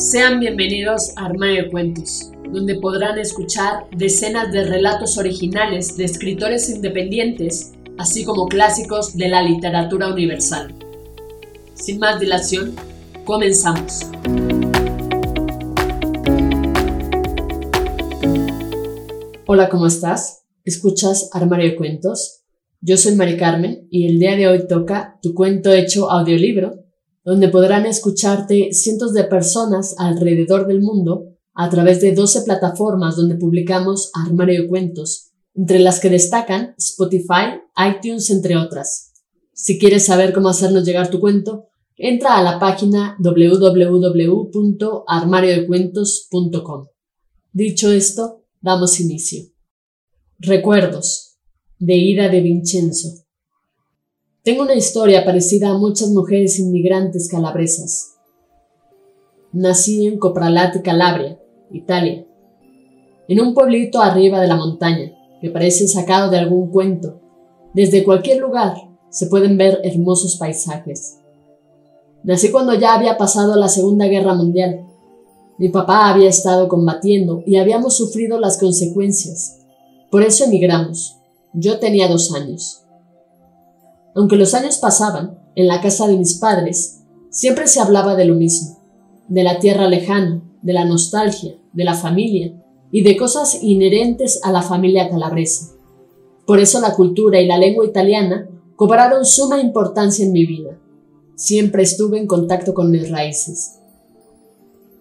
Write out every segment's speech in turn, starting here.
Sean bienvenidos a Armario de Cuentos, donde podrán escuchar decenas de relatos originales de escritores independientes, así como clásicos de la literatura universal. Sin más dilación, comenzamos. Hola, ¿cómo estás? ¿Escuchas Armario Cuentos? Yo soy Mari Carmen y el día de hoy toca tu cuento hecho audiolibro donde podrán escucharte cientos de personas alrededor del mundo a través de 12 plataformas donde publicamos Armario de Cuentos, entre las que destacan Spotify, iTunes, entre otras. Si quieres saber cómo hacernos llegar tu cuento, entra a la página www.armariodecuentos.com. Dicho esto, damos inicio. Recuerdos de Ida de Vincenzo. Tengo una historia parecida a muchas mujeres inmigrantes calabresas. Nací en Copralati, Calabria, Italia, en un pueblito arriba de la montaña, que parece sacado de algún cuento. Desde cualquier lugar se pueden ver hermosos paisajes. Nací cuando ya había pasado la Segunda Guerra Mundial. Mi papá había estado combatiendo y habíamos sufrido las consecuencias. Por eso emigramos. Yo tenía dos años. Aunque los años pasaban, en la casa de mis padres, siempre se hablaba de lo mismo, de la tierra lejana, de la nostalgia, de la familia y de cosas inherentes a la familia calabresa. Por eso la cultura y la lengua italiana cobraron suma importancia en mi vida. Siempre estuve en contacto con mis raíces.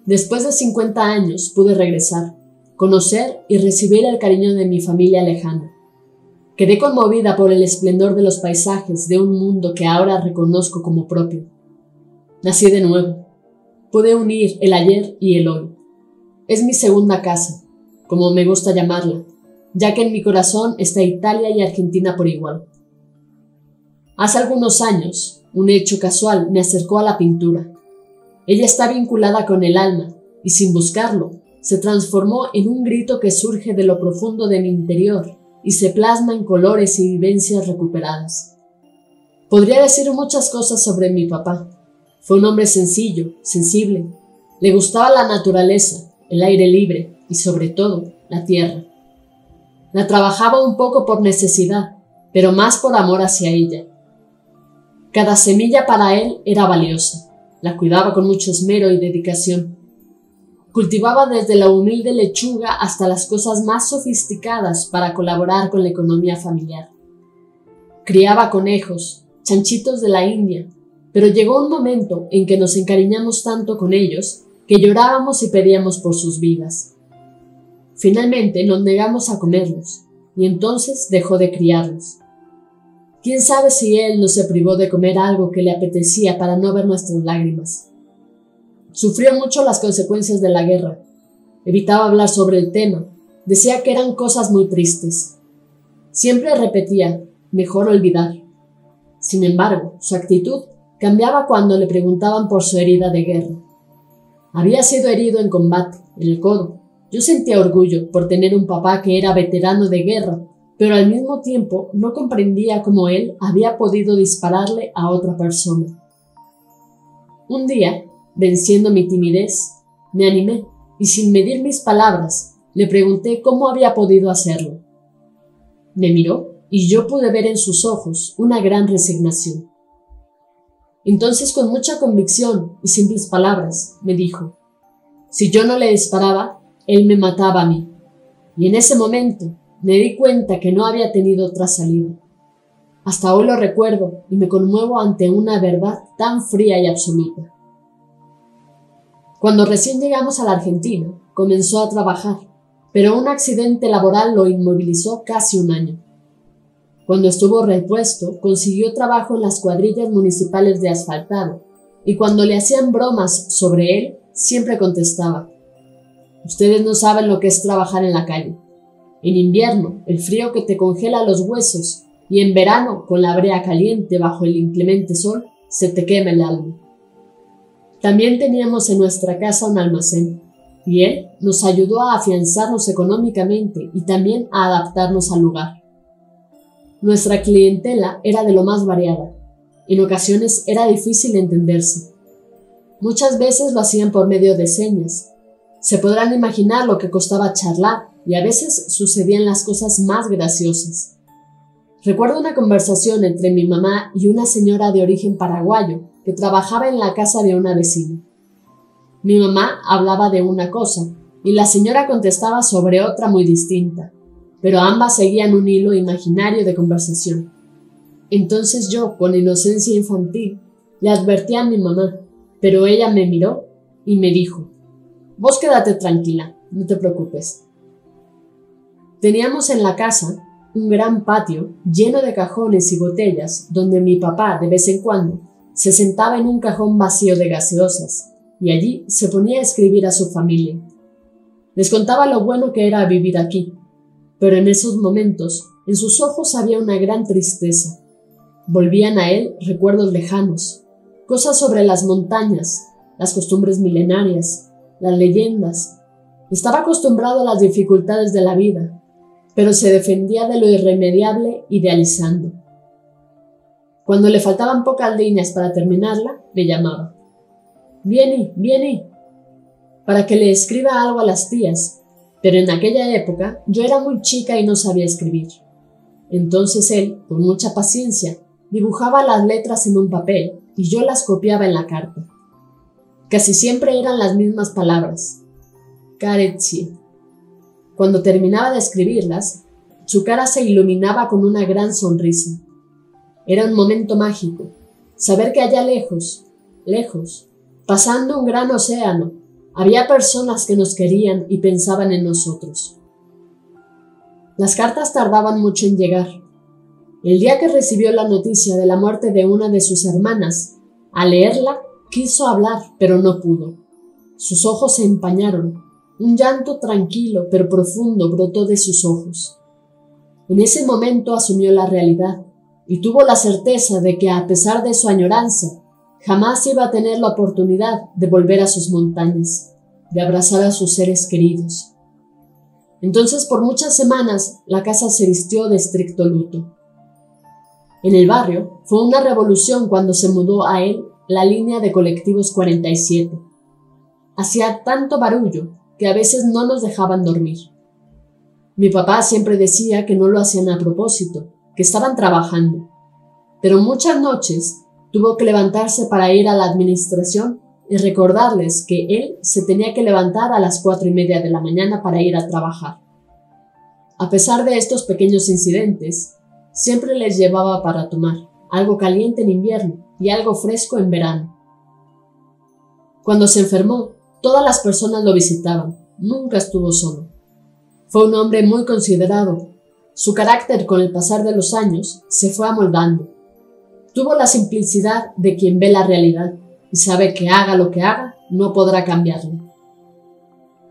Después de 50 años pude regresar, conocer y recibir el cariño de mi familia lejana. Quedé conmovida por el esplendor de los paisajes de un mundo que ahora reconozco como propio. Nací de nuevo. Pude unir el ayer y el hoy. Es mi segunda casa, como me gusta llamarla, ya que en mi corazón está Italia y Argentina por igual. Hace algunos años, un hecho casual me acercó a la pintura. Ella está vinculada con el alma y sin buscarlo, se transformó en un grito que surge de lo profundo de mi interior y se plasma en colores y vivencias recuperadas. Podría decir muchas cosas sobre mi papá. Fue un hombre sencillo, sensible. Le gustaba la naturaleza, el aire libre y sobre todo la tierra. La trabajaba un poco por necesidad, pero más por amor hacia ella. Cada semilla para él era valiosa. La cuidaba con mucho esmero y dedicación. Cultivaba desde la humilde lechuga hasta las cosas más sofisticadas para colaborar con la economía familiar. Criaba conejos, chanchitos de la India, pero llegó un momento en que nos encariñamos tanto con ellos que llorábamos y pedíamos por sus vidas. Finalmente nos negamos a comerlos, y entonces dejó de criarlos. Quién sabe si él no se privó de comer algo que le apetecía para no ver nuestras lágrimas. Sufrió mucho las consecuencias de la guerra. Evitaba hablar sobre el tema. Decía que eran cosas muy tristes. Siempre repetía, mejor olvidar. Sin embargo, su actitud cambiaba cuando le preguntaban por su herida de guerra. Había sido herido en combate, en el codo. Yo sentía orgullo por tener un papá que era veterano de guerra, pero al mismo tiempo no comprendía cómo él había podido dispararle a otra persona. Un día Venciendo mi timidez, me animé y sin medir mis palabras le pregunté cómo había podido hacerlo. Me miró y yo pude ver en sus ojos una gran resignación. Entonces con mucha convicción y simples palabras me dijo, si yo no le disparaba, él me mataba a mí. Y en ese momento me di cuenta que no había tenido otra salida. Hasta hoy lo recuerdo y me conmuevo ante una verdad tan fría y absoluta. Cuando recién llegamos a la Argentina, comenzó a trabajar, pero un accidente laboral lo inmovilizó casi un año. Cuando estuvo repuesto, consiguió trabajo en las cuadrillas municipales de asfaltado, y cuando le hacían bromas sobre él, siempre contestaba, Ustedes no saben lo que es trabajar en la calle. En invierno, el frío que te congela los huesos, y en verano, con la brea caliente bajo el inclemente sol, se te quema el alma. También teníamos en nuestra casa un almacén, y él nos ayudó a afianzarnos económicamente y también a adaptarnos al lugar. Nuestra clientela era de lo más variada. En ocasiones era difícil entenderse. Muchas veces lo hacían por medio de señas. Se podrán imaginar lo que costaba charlar y a veces sucedían las cosas más graciosas. Recuerdo una conversación entre mi mamá y una señora de origen paraguayo que trabajaba en la casa de una vecina. Mi mamá hablaba de una cosa y la señora contestaba sobre otra muy distinta, pero ambas seguían un hilo imaginario de conversación. Entonces yo, con inocencia infantil, le advertí a mi mamá, pero ella me miró y me dijo, Vos quédate tranquila, no te preocupes. Teníamos en la casa un gran patio lleno de cajones y botellas donde mi papá de vez en cuando se sentaba en un cajón vacío de gaseosas y allí se ponía a escribir a su familia. Les contaba lo bueno que era vivir aquí, pero en esos momentos en sus ojos había una gran tristeza. Volvían a él recuerdos lejanos, cosas sobre las montañas, las costumbres milenarias, las leyendas. Estaba acostumbrado a las dificultades de la vida, pero se defendía de lo irremediable idealizando. Cuando le faltaban pocas líneas para terminarla, me llamaba. Viene, viene, para que le escriba algo a las tías, pero en aquella época yo era muy chica y no sabía escribir. Entonces él, con mucha paciencia, dibujaba las letras en un papel y yo las copiaba en la carta. Casi siempre eran las mismas palabras. Carezie. Cuando terminaba de escribirlas, su cara se iluminaba con una gran sonrisa. Era un momento mágico, saber que allá lejos, lejos, pasando un gran océano, había personas que nos querían y pensaban en nosotros. Las cartas tardaban mucho en llegar. El día que recibió la noticia de la muerte de una de sus hermanas, al leerla, quiso hablar, pero no pudo. Sus ojos se empañaron. Un llanto tranquilo pero profundo brotó de sus ojos. En ese momento asumió la realidad y tuvo la certeza de que a pesar de su añoranza, Jamás iba a tener la oportunidad de volver a sus montañas, de abrazar a sus seres queridos. Entonces por muchas semanas la casa se vistió de estricto luto. En el barrio fue una revolución cuando se mudó a él la línea de colectivos 47. Hacía tanto barullo que a veces no nos dejaban dormir. Mi papá siempre decía que no lo hacían a propósito, que estaban trabajando. Pero muchas noches Tuvo que levantarse para ir a la administración y recordarles que él se tenía que levantar a las cuatro y media de la mañana para ir a trabajar. A pesar de estos pequeños incidentes, siempre les llevaba para tomar, algo caliente en invierno y algo fresco en verano. Cuando se enfermó, todas las personas lo visitaban, nunca estuvo solo. Fue un hombre muy considerado. Su carácter con el pasar de los años se fue amoldando Tuvo la simplicidad de quien ve la realidad y sabe que haga lo que haga, no podrá cambiarlo.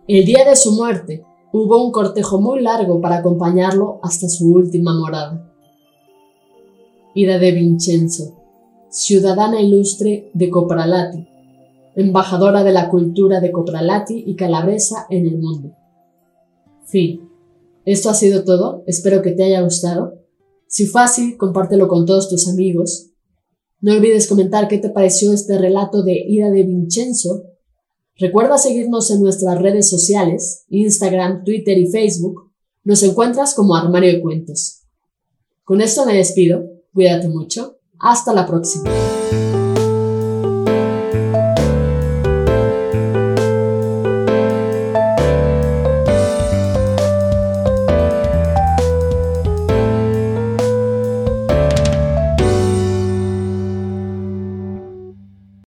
El día de su muerte hubo un cortejo muy largo para acompañarlo hasta su última morada. Ida de Vincenzo, ciudadana ilustre de Copralati, embajadora de la cultura de Copralati y Calabresa en el mundo. Fin. Esto ha sido todo, espero que te haya gustado. Si fue así, compártelo con todos tus amigos no olvides comentar qué te pareció este relato de Ida de Vincenzo. Recuerda seguirnos en nuestras redes sociales, Instagram, Twitter y Facebook. Nos encuentras como Armario de Cuentos. Con esto me despido. Cuídate mucho. Hasta la próxima.